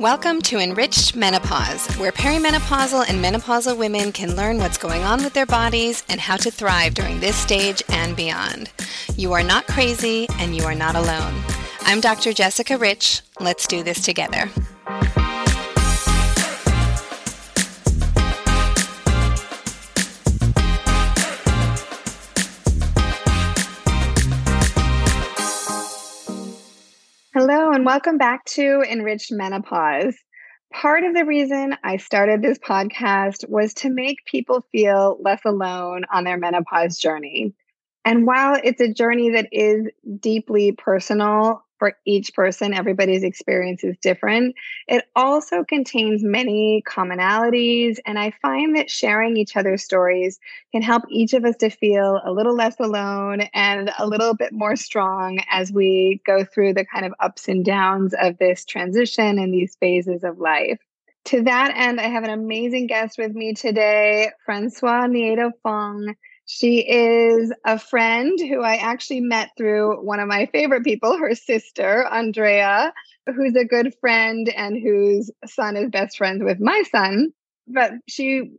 Welcome to Enriched Menopause, where perimenopausal and menopausal women can learn what's going on with their bodies and how to thrive during this stage and beyond. You are not crazy and you are not alone. I'm Dr. Jessica Rich. Let's do this together. And welcome back to Enriched Menopause. Part of the reason I started this podcast was to make people feel less alone on their menopause journey. And while it's a journey that is deeply personal for each person, everybody's experience is different. It also contains many commonalities. And I find that sharing each other's stories can help each of us to feel a little less alone and a little bit more strong as we go through the kind of ups and downs of this transition and these phases of life. To that end, I have an amazing guest with me today, Francois Nieto Fong. She is a friend who I actually met through one of my favorite people, her sister, Andrea, who's a good friend and whose son is best friends with my son. But she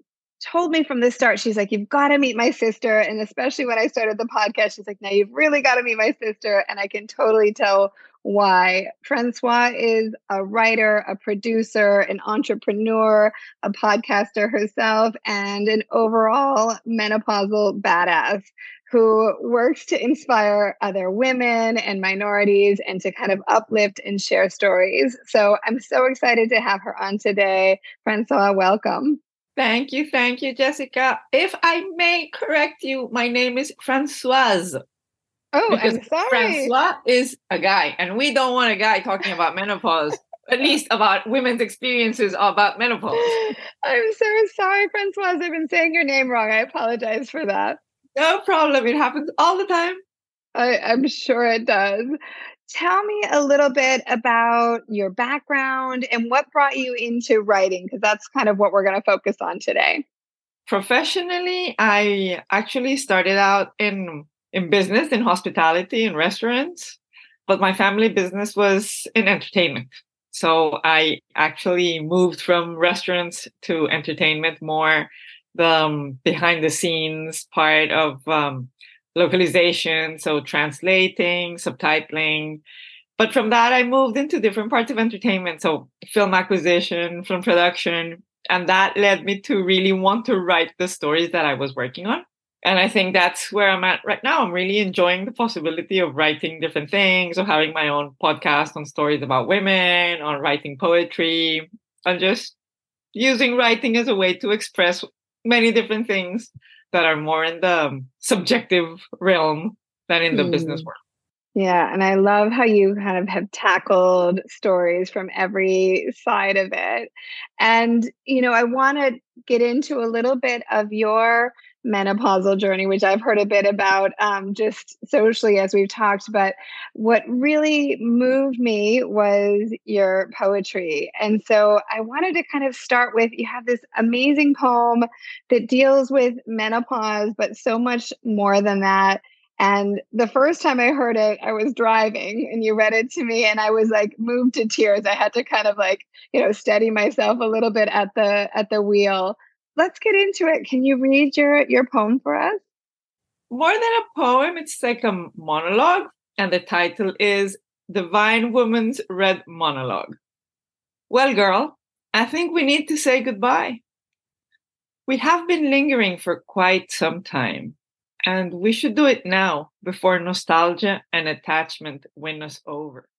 told me from the start, she's like, You've got to meet my sister. And especially when I started the podcast, she's like, Now you've really got to meet my sister. And I can totally tell why. Francois is a writer, a producer, an entrepreneur, a podcaster herself, and an overall menopausal badass who works to inspire other women and minorities and to kind of uplift and share stories. So I'm so excited to have her on today. Francois, welcome. Thank you. Thank you, Jessica. If I may correct you, my name is Francoise. Oh, because I'm sorry. Francois is a guy, and we don't want a guy talking about menopause. at least about women's experiences about menopause. I'm so sorry, Francoise. I've been saying your name wrong. I apologize for that. No problem. It happens all the time. I, I'm sure it does. Tell me a little bit about your background and what brought you into writing, because that's kind of what we're going to focus on today. Professionally, I actually started out in in business, in hospitality, in restaurants, but my family business was in entertainment. So I actually moved from restaurants to entertainment more the um, behind the scenes part of um, localization, so translating, subtitling. But from that, I moved into different parts of entertainment, so film acquisition, film production, and that led me to really want to write the stories that I was working on and I think that's where I'm at right now. I'm really enjoying the possibility of writing different things, or having my own podcast on stories about women, on writing poetry, and just using writing as a way to express many different things that are more in the subjective realm than in the mm. business world. Yeah, and I love how you kind of have tackled stories from every side of it. And, you know, I want to get into a little bit of your menopausal journey, which I've heard a bit about um, just socially as we've talked. But what really moved me was your poetry. And so I wanted to kind of start with you have this amazing poem that deals with menopause, but so much more than that. And the first time I heard it, I was driving and you read it to me and I was like moved to tears. I had to kind of like, you know, steady myself a little bit at the at the wheel let's get into it. Can you read your your poem for us? More than a poem, it's like a monologue, and the title is Divine Woman's Red Monologue. Well, girl, I think we need to say goodbye. We have been lingering for quite some time, and we should do it now before nostalgia and attachment win us over.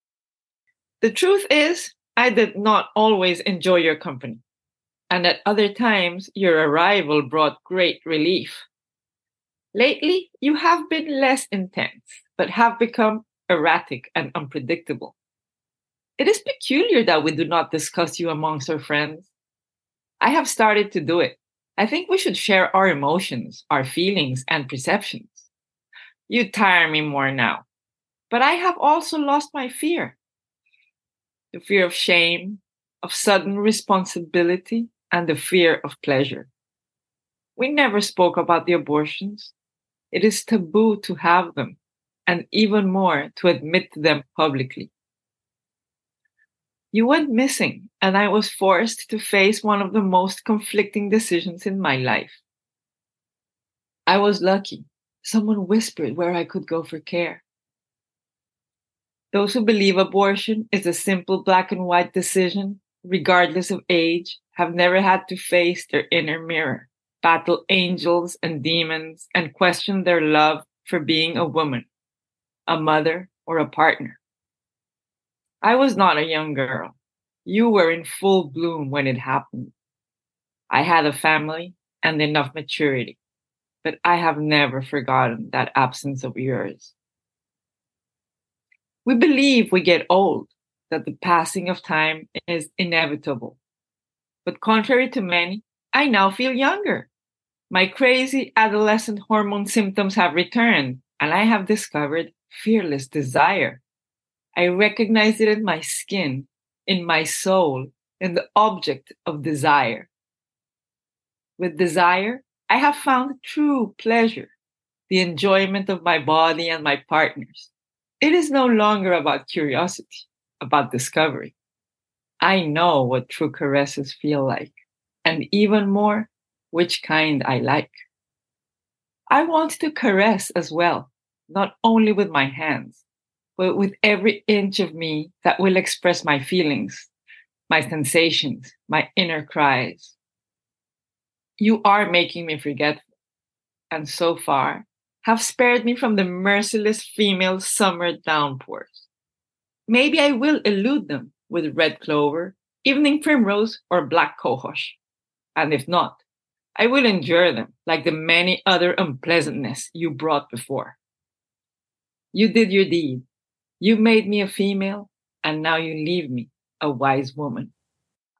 The truth is, I did not always enjoy your company and at other times your arrival brought great relief. Lately, you have been less intense, but have become erratic and unpredictable. It is peculiar that we do not discuss you amongst our friends. I have started to do it. I think we should share our emotions, our feelings, and perceptions. You tire me more now, but I have also lost my fear the fear of shame, of sudden responsibility, and the fear of pleasure. We never spoke about the abortions. It is taboo to have them, and even more to admit them publicly. You went missing, and I was forced to face one of the most conflicting decisions in my life. I was lucky. Someone whispered where I could go for care. Those who believe abortion is a simple black and white decision, regardless of age, have never had to face their inner mirror, battle angels and demons, and question their love for being a woman, a mother, or a partner. I was not a young girl. You were in full bloom when it happened. I had a family and enough maturity, but I have never forgotten that absence of yours. We believe we get old, that the passing of time is inevitable. But contrary to many, I now feel younger. My crazy adolescent hormone symptoms have returned, and I have discovered fearless desire. I recognize it in my skin, in my soul, in the object of desire. With desire, I have found true pleasure, the enjoyment of my body and my partners. It is no longer about curiosity, about discovery. I know what true caresses feel like, and even more, which kind I like. I want to caress as well, not only with my hands, but with every inch of me that will express my feelings, my sensations, my inner cries. You are making me forgetful, and so far have spared me from the merciless female summer downpours. Maybe I will elude them with red clover, evening primrose, or black cohosh. And if not, I will endure them like the many other unpleasantness you brought before. You did your deed, you made me a female, and now you leave me a wise woman.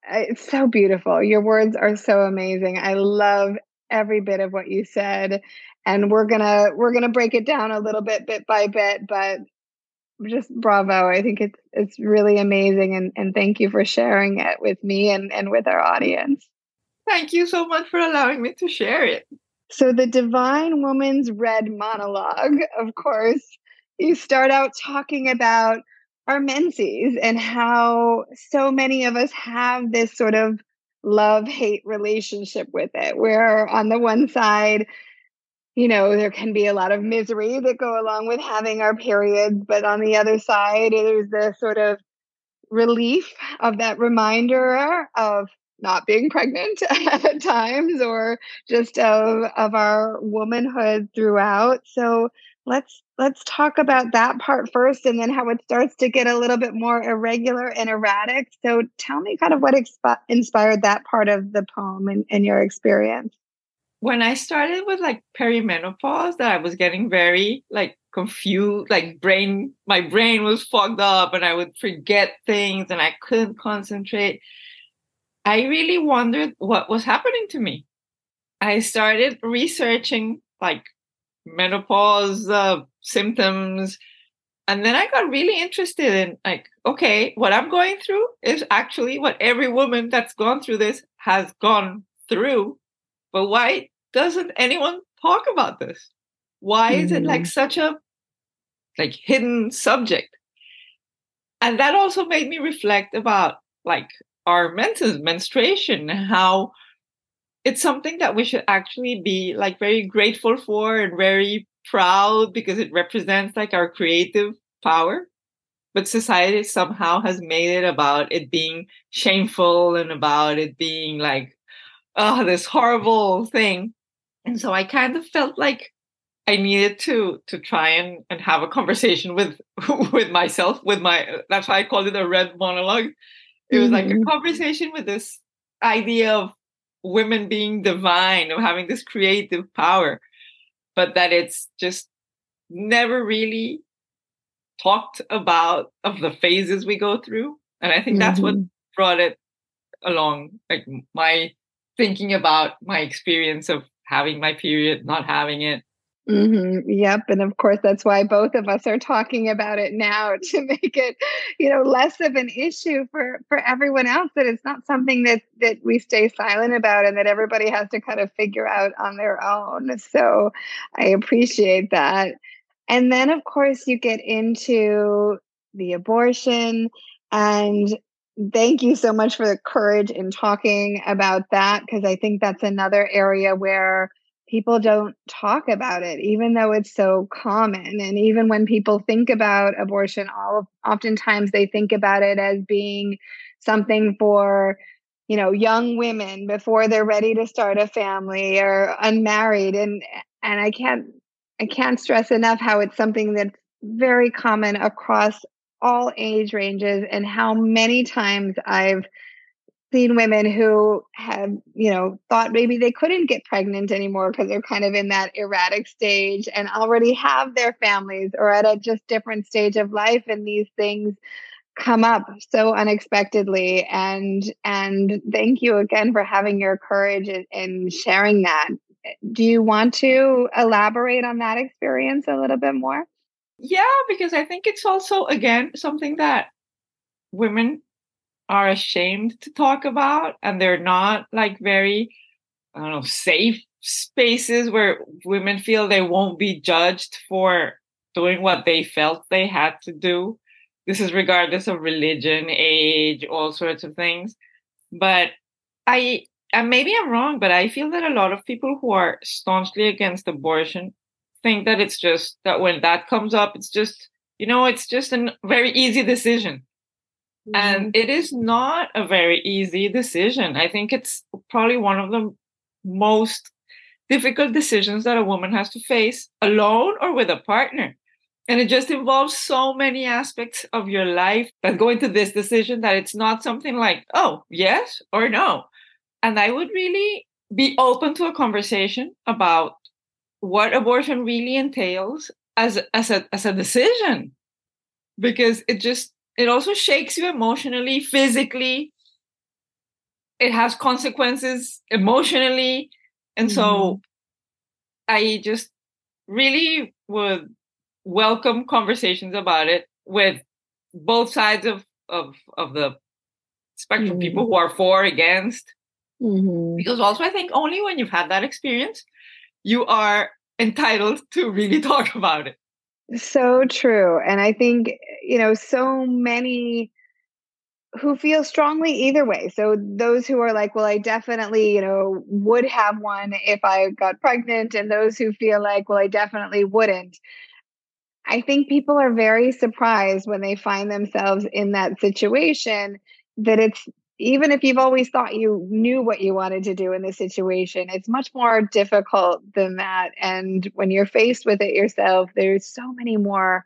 It's so beautiful. Your words are so amazing. I love every bit of what you said and we're going to we're going to break it down a little bit bit by bit but just bravo. I think it's it's really amazing and and thank you for sharing it with me and and with our audience. Thank you so much for allowing me to share it. So the divine woman's red monologue, of course, you start out talking about our menses and how so many of us have this sort of love hate relationship with it where on the one side you know there can be a lot of misery that go along with having our periods but on the other side there's the sort of relief of that reminder of not being pregnant at times or just of of our womanhood throughout. So let's let's talk about that part first and then how it starts to get a little bit more irregular and erratic. So tell me kind of what exp- inspired that part of the poem in, in your experience when i started with like perimenopause that i was getting very like confused like brain my brain was fogged up and i would forget things and i couldn't concentrate i really wondered what was happening to me i started researching like menopause uh, symptoms. And then I got really interested in like, okay, what I'm going through is actually what every woman that's gone through this has gone through. But why doesn't anyone talk about this? Why is it like such a like hidden subject? And that also made me reflect about like our menstruation, how it's something that we should actually be like very grateful for and very proud because it represents like our creative power but society somehow has made it about it being shameful and about it being like oh this horrible thing and so i kind of felt like i needed to to try and and have a conversation with with myself with my that's why i called it a red monologue it was mm-hmm. like a mm-hmm. conversation with this idea of women being divine, of having this creative power, but that it's just never really talked about of the phases we go through. And I think that's mm-hmm. what brought it along, like my thinking about my experience of having my period, not having it, Mm-hmm. Yep. And of course, that's why both of us are talking about it now to make it, you know, less of an issue for, for everyone else, that it's not something that, that we stay silent about and that everybody has to kind of figure out on their own. So I appreciate that. And then, of course, you get into the abortion and thank you so much for the courage in talking about that because I think that's another area where people don't talk about it even though it's so common. And even when people think about abortion all oftentimes they think about it as being something for you know young women before they're ready to start a family or unmarried. And and I can't I can't stress enough how it's something that's very common across all age ranges and how many times I've seen women who have, you know, thought maybe they couldn't get pregnant anymore because they're kind of in that erratic stage and already have their families or at a just different stage of life and these things come up so unexpectedly. And and thank you again for having your courage and sharing that. Do you want to elaborate on that experience a little bit more yeah because i think it's also again something that women are ashamed to talk about and they're not like very i don't know safe spaces where women feel they won't be judged for doing what they felt they had to do. This is regardless of religion age all sorts of things. But i and maybe i'm wrong but i feel that a lot of people who are staunchly against abortion think that it's just that when that comes up it's just you know it's just a very easy decision Mm-hmm. And it is not a very easy decision. I think it's probably one of the most difficult decisions that a woman has to face alone or with a partner. And it just involves so many aspects of your life that go into this decision that it's not something like, oh, yes or no. And I would really be open to a conversation about what abortion really entails as, as, a, as a decision because it just it also shakes you emotionally, physically. It has consequences emotionally. And mm-hmm. so I just really would welcome conversations about it with both sides of of of the spectrum mm-hmm. people who are for against mm-hmm. because also i think only when you've had that experience you are entitled to really talk about it so true. And I think, you know, so many who feel strongly either way. So those who are like, well, I definitely, you know, would have one if I got pregnant, and those who feel like, well, I definitely wouldn't. I think people are very surprised when they find themselves in that situation that it's even if you've always thought you knew what you wanted to do in this situation, it's much more difficult than that. And when you're faced with it yourself, there's so many more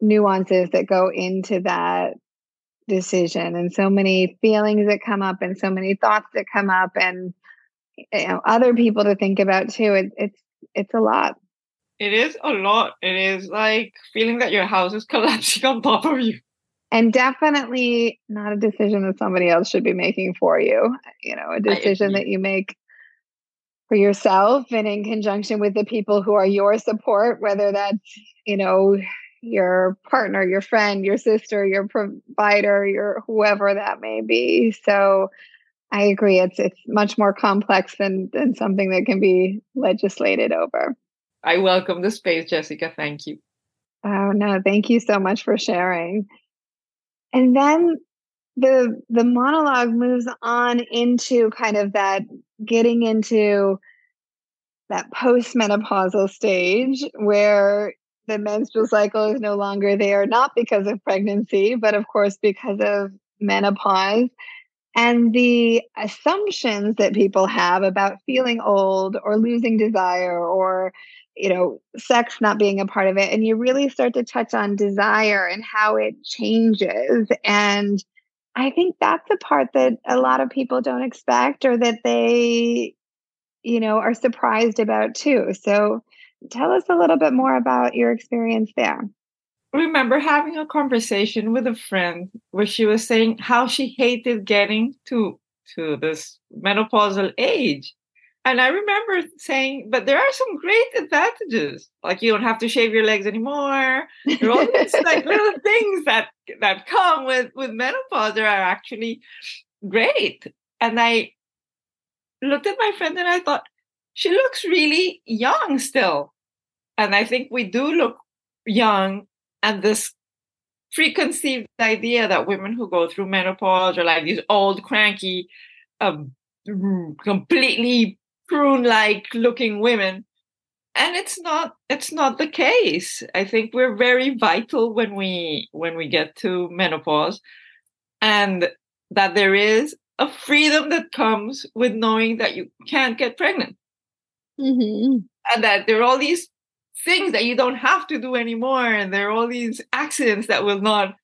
nuances that go into that decision and so many feelings that come up and so many thoughts that come up and you know other people to think about too. It, it's it's a lot. It is a lot. It is like feeling that your house is collapsing on top of you and definitely not a decision that somebody else should be making for you you know a decision that you make for yourself and in conjunction with the people who are your support whether that's you know your partner your friend your sister your provider your whoever that may be. So i agree it's it's much more complex than than something that can be legislated over. I welcome the space jessica. Thank you. Oh no thank you so much for sharing and then the the monologue moves on into kind of that getting into that postmenopausal stage where the menstrual cycle is no longer there not because of pregnancy but of course because of menopause. And the assumptions that people have about feeling old or losing desire or you know, sex not being a part of it. And you really start to touch on desire and how it changes. And I think that's the part that a lot of people don't expect or that they, you know, are surprised about too. So tell us a little bit more about your experience there. I remember having a conversation with a friend where she was saying how she hated getting to to this menopausal age and I remember saying, but there are some great advantages. Like you don't have to shave your legs anymore. There are all these like little things that that come with with menopause that are actually great. And I looked at my friend and I thought, she looks really young still. And I think we do look young. And this preconceived idea that women who go through menopause are like these old cranky um, completely prune like looking women. And it's not it's not the case. I think we're very vital when we when we get to menopause and that there is a freedom that comes with knowing that you can't get pregnant. Mm-hmm. and that there are all these things that you don't have to do anymore and there are all these accidents that will not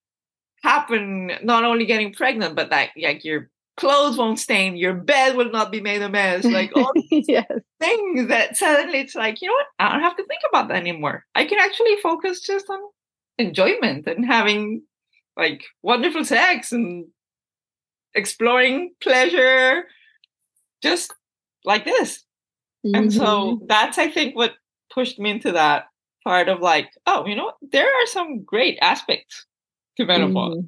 happen not only getting pregnant but like like your clothes won't stain, your bed will not be made a mess, like all these yes. things that suddenly it's like, you know what, I don't have to think about that anymore. I can actually focus just on enjoyment and having like wonderful sex and exploring pleasure just like this. Mm-hmm. And so mm-hmm. that's I think what pushed me into that part of like, oh, you know, what? there are some great aspects to menopause. Mm-hmm.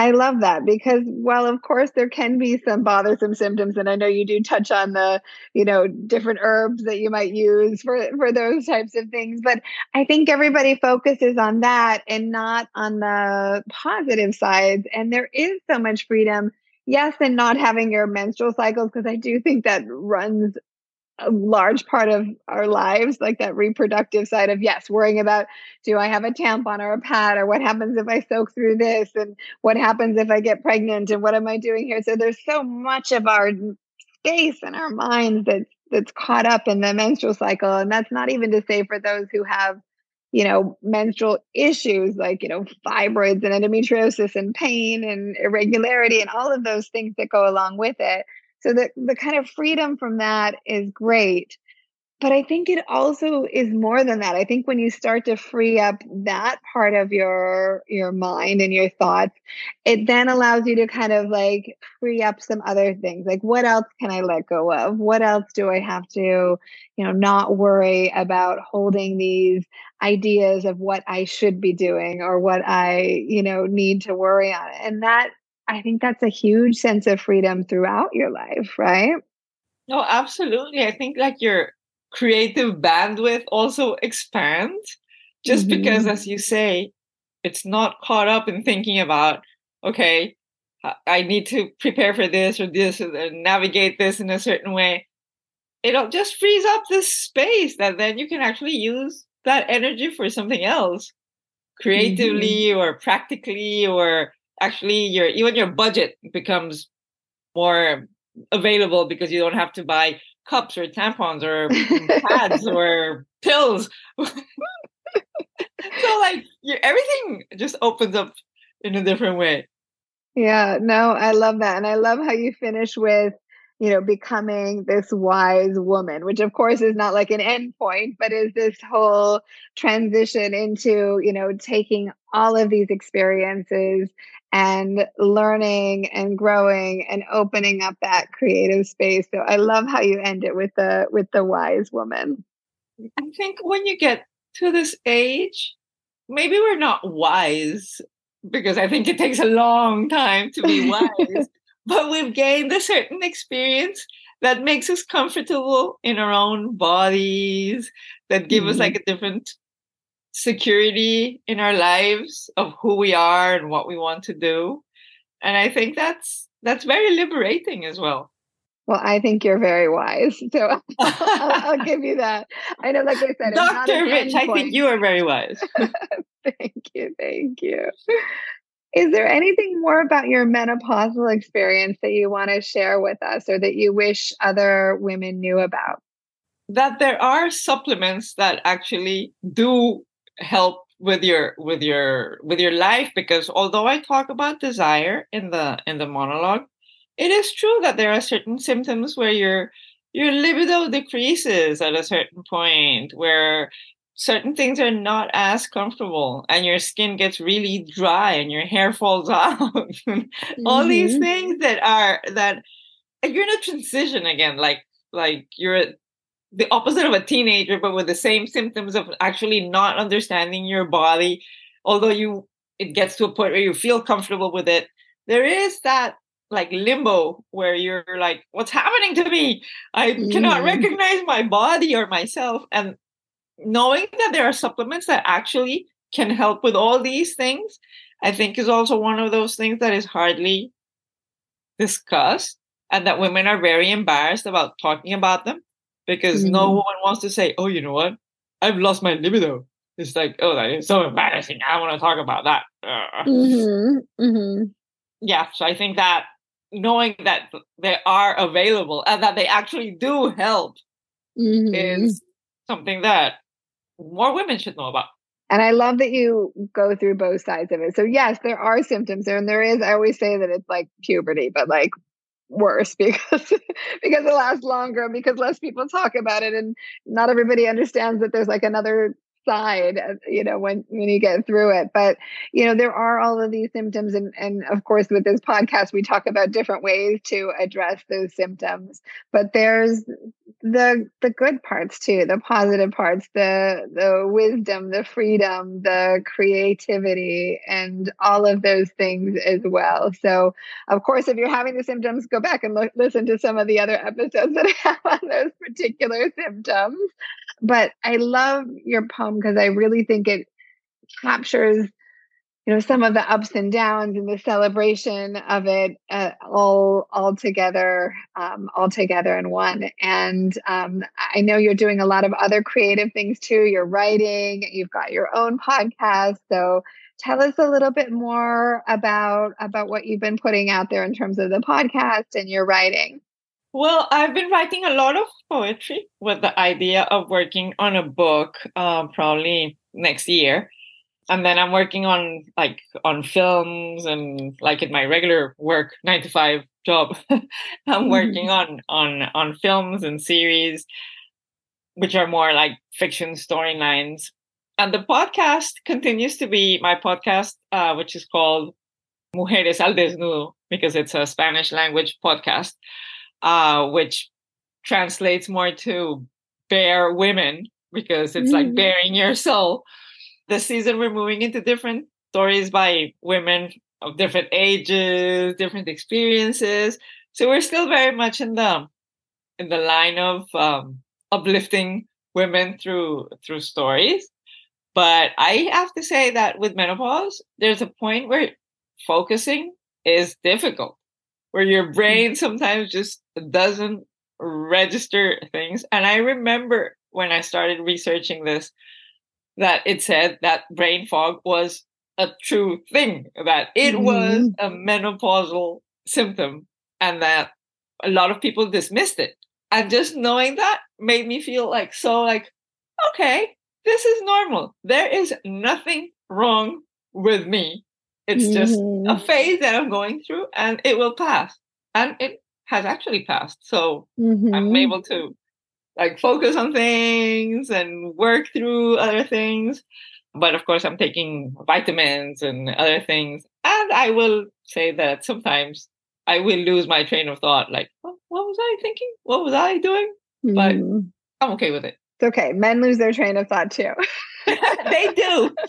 I love that because, well, of course, there can be some bothersome symptoms, and I know you do touch on the, you know, different herbs that you might use for for those types of things. But I think everybody focuses on that and not on the positive sides. And there is so much freedom, yes, and not having your menstrual cycles because I do think that runs a large part of our lives, like that reproductive side of yes, worrying about do I have a tampon or a pad or what happens if I soak through this and what happens if I get pregnant and what am I doing here? So there's so much of our space and our minds that's that's caught up in the menstrual cycle. And that's not even to say for those who have, you know, menstrual issues like, you know, fibroids and endometriosis and pain and irregularity and all of those things that go along with it. So the, the kind of freedom from that is great. But I think it also is more than that. I think when you start to free up that part of your your mind and your thoughts, it then allows you to kind of like free up some other things. Like what else can I let go of? What else do I have to, you know, not worry about holding these ideas of what I should be doing or what I, you know, need to worry on. And that I think that's a huge sense of freedom throughout your life, right? No, absolutely. I think like your creative bandwidth also expands just mm-hmm. because, as you say, it's not caught up in thinking about, okay, I need to prepare for this or this and navigate this in a certain way. It'll just frees up this space that then you can actually use that energy for something else creatively mm-hmm. or practically or actually your even your budget becomes more available because you don't have to buy cups or tampons or pads or pills. so like everything just opens up in a different way. Yeah, no, I love that. And I love how you finish with you know, becoming this wise woman, which of course is not like an end point, but is this whole transition into, you know, taking all of these experiences and learning and growing and opening up that creative space. So I love how you end it with the with the wise woman. I think when you get to this age, maybe we're not wise because I think it takes a long time to be wise but we've gained a certain experience that makes us comfortable in our own bodies, that give mm-hmm. us like a different security in our lives of who we are and what we want to do. And I think that's that's very liberating as well. Well, I think you're very wise. So I'll, I'll, give you that. I know, like I said, Dr. Rich, I think you are very wise. thank you. Thank you. Is there anything more about your menopausal experience that you want to share with us or that you wish other women knew about? That there are supplements that actually do help with your with your with your life because although I talk about desire in the in the monologue, it is true that there are certain symptoms where your your libido decreases at a certain point where certain things are not as comfortable and your skin gets really dry and your hair falls out mm-hmm. all these mm-hmm. things that are that you're in a transition again like like you're the opposite of a teenager but with the same symptoms of actually not understanding your body although you it gets to a point where you feel comfortable with it there is that like limbo where you're like what's happening to me i mm. cannot mm-hmm. recognize my body or myself and knowing that there are supplements that actually can help with all these things, I think is also one of those things that is hardly discussed and that women are very embarrassed about talking about them because mm-hmm. no woman wants to say, oh, you know what? I've lost my libido. It's like, oh, that is so embarrassing. I want to talk about that. Mm-hmm. Mm-hmm. Yeah. So I think that knowing that they are available and that they actually do help mm-hmm. is something that more women should know about. And I love that you go through both sides of it. So yes, there are symptoms there, and there is. I always say that it's like puberty, but like worse because because it lasts longer because less people talk about it and not everybody understands that there's like another side uh, you know when when you get through it. But you know there are all of these symptoms and and of course with this podcast we talk about different ways to address those symptoms. But there's the the good parts too the positive parts the the wisdom the freedom the creativity and all of those things as well. So of course if you're having the symptoms go back and look, listen to some of the other episodes that I have on those particular symptoms. But i love your poem because i really think it captures you know some of the ups and downs and the celebration of it uh, all all together um, all together in one. And um, i know you're doing a lot of other creative things too. You're writing you've got your own podcast. So tell us a little bit more about about what you've been putting out there in terms of the podcast and your writing. Well i've been writing a lot of poetry with the idea of working on a book uh, probably next year and then I'm working on like on films and like in my regular work nine to five job, I'm working on on on films and series, which are more like fiction storylines. And the podcast continues to be my podcast, uh, which is called Mujeres al Desnudo because it's a Spanish language podcast, uh, which translates more to bare women because it's mm-hmm. like bearing your soul this season we're moving into different stories by women of different ages, different experiences. So we're still very much in the in the line of um, uplifting women through through stories. But I have to say that with menopause, there's a point where focusing is difficult, where your mm. brain sometimes just doesn't register things. And I remember when I started researching this, that it said that brain fog was a true thing, that it mm-hmm. was a menopausal symptom, and that a lot of people dismissed it. And just knowing that made me feel like so like, okay, this is normal. There is nothing wrong with me. It's mm-hmm. just a mm-hmm. phase that I'm going through and it will pass. And it has actually passed. So mm-hmm. I'm able to like focus on things and work through other things. But of course, I'm taking vitamins and other things. And I will say that sometimes I will lose my train of thought. Like, what, what was I thinking? What was I doing? But hmm. I'm okay with it. It's okay. Men lose their train of thought too. they do.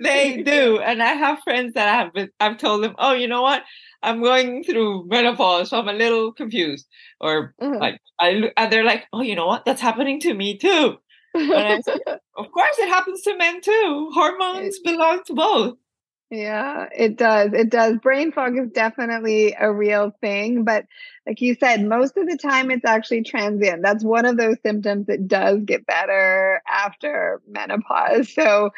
They do. And I have friends that I have been, I've told them, oh, you know what? I'm going through menopause, so I'm a little confused. Or mm-hmm. like I and they're like, oh, you know what? That's happening to me too. Of course it happens to men too. Hormones it, belong to both. Yeah, it does. It does. Brain fog is definitely a real thing, but like you said, most of the time it's actually transient. That's one of those symptoms that does get better after menopause. So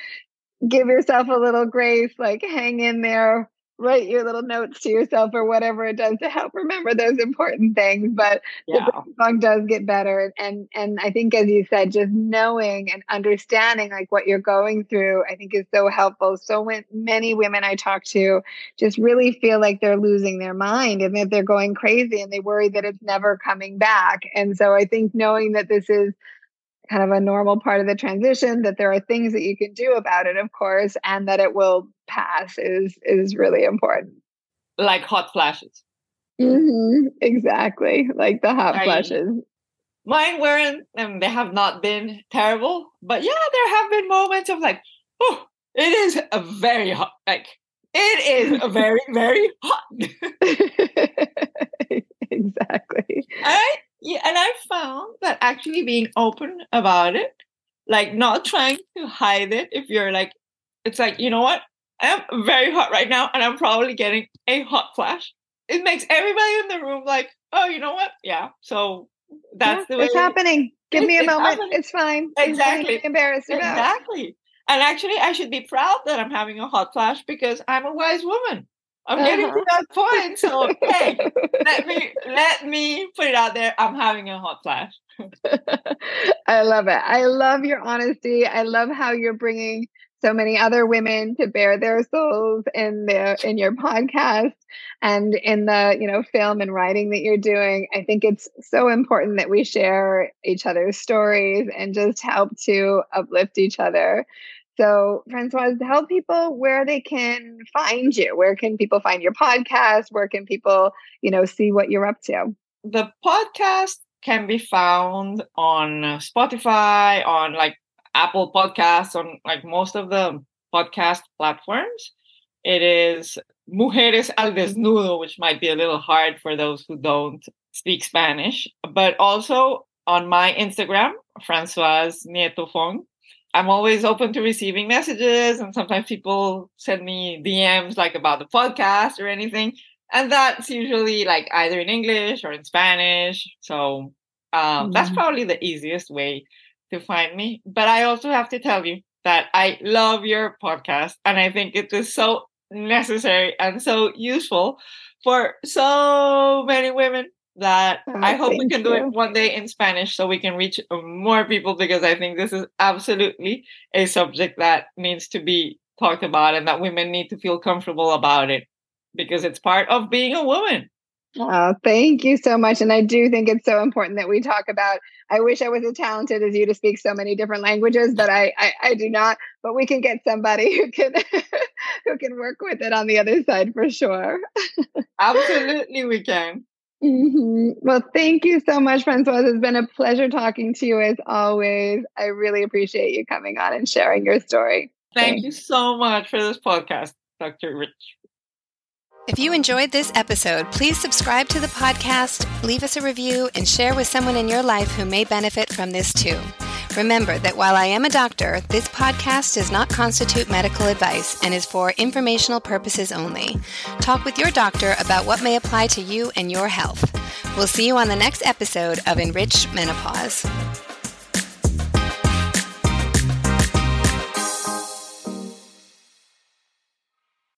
give yourself a little grace, like hang in there write your little notes to yourself or whatever it does to help remember those important things. But yeah. the song does get better. And and I think as you said, just knowing and understanding like what you're going through, I think is so helpful. So when many women I talk to just really feel like they're losing their mind and that they're going crazy and they worry that it's never coming back. And so I think knowing that this is kind of a normal part of the transition that there are things that you can do about it of course and that it will pass is is really important. Like hot flashes. Mm-hmm, exactly like the hot I, flashes. Mine weren't and they have not been terrible but yeah there have been moments of like oh it is a very hot like it is a very very hot. Exactly. I yeah, and I found that actually being open about it, like not trying to hide it if you're like it's like, you know what? I am very hot right now and I'm probably getting a hot flash. It makes everybody in the room like, oh, you know what? Yeah. So that's yeah, the way it's happening. Give me a moment. happening. It's fine. Exactly. It's embarrassed about. Exactly. And actually, I should be proud that I'm having a hot flash because I'm a wise woman. I'm getting Uh-huh. to that point. So hey, let me let me put it out there. I'm having a hot flash. I love it. I love your honesty. I love how you're bringing so many other women to bear their souls in their in your podcast and in the you know film and writing that you're doing. I think it's so important that we share each other's stories and just help to uplift each other. So, Francoise, tell people where they can find you. Where can people find your podcast? Where can people, you know, see what you're up to? The podcast can be found on Spotify, on like Apple Podcasts, on like most of the podcast platforms. It is Mujeres al Desnudo, which might be a little hard for those who don't speak Spanish, but also on my Instagram, Francoise Nieto Fong. I'm always open to receiving messages, and sometimes people send me DMs like about the podcast or anything. And that's usually like either in English or in Spanish. So um, that's Mhm. probably the easiest way to find me. But I also have to tell you that I love your podcast and I think it is so necessary and so useful for so many women that Oh, I hope we can do it one day in Spanish so we can reach more people because I think this is absolutely a subject that needs to be talked about and that women need to feel comfortable about it because it's part of being a woman. Oh, thank you so much. And I do think it's so important that we talk about. I wish I was as talented as you to speak so many different languages, but I, I, I do not. But we can get somebody who can who can work with it on the other side for sure. Absolutely, we can. Mhm. Well, thank you so much, Francoise. It's been a pleasure talking to you as always. I really appreciate you coming on and sharing your story. Thank you so much for this podcast, Dr. Rich. If you enjoyed this episode, please subscribe to the podcast, leave us a review, and share with someone in your life who may benefit from this too. Remember that while I am a doctor, this podcast does not constitute medical advice and is for informational purposes only. Talk with your doctor about what may apply to you and your health. We'll see you on the next episode of Enriched Menopause.